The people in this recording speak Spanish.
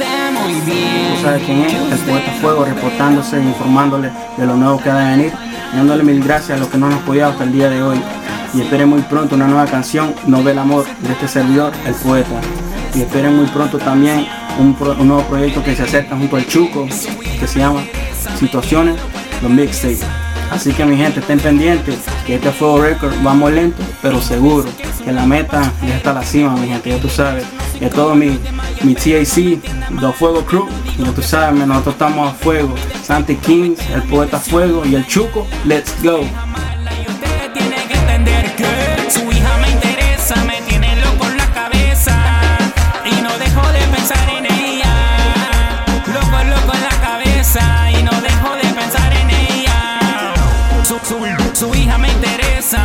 Tú sabes quién es, el poeta Fuego, reportándose e informándole de lo nuevo que ha de venir. Dándole mil gracias a los que nos han apoyado hasta el día de hoy. Y esperen muy pronto una nueva canción, No ve el amor, de este servidor, el poeta. Y esperen muy pronto también un, nuevo proyecto que se acerca junto al Chuco, que se llama Situaciones, los mixtapes. Así que mi gente, estén pendientes, que este Fuego Record vamos lento, pero seguro, que la meta ya está la cima, mi gente, ya tú sabes. Y a todo mi, mi TIC, dos Fuego Crew, como tú sabes, nosotros estamos a fuego. Santi Kings, el poeta fuego y el Chuco, let's go. Su hija me interesa, me tiene loco en la cabeza y no dejo de pensar en ella. Loco, loco en la cabeza y no dejo de pensar en ella. Su hija me interesa.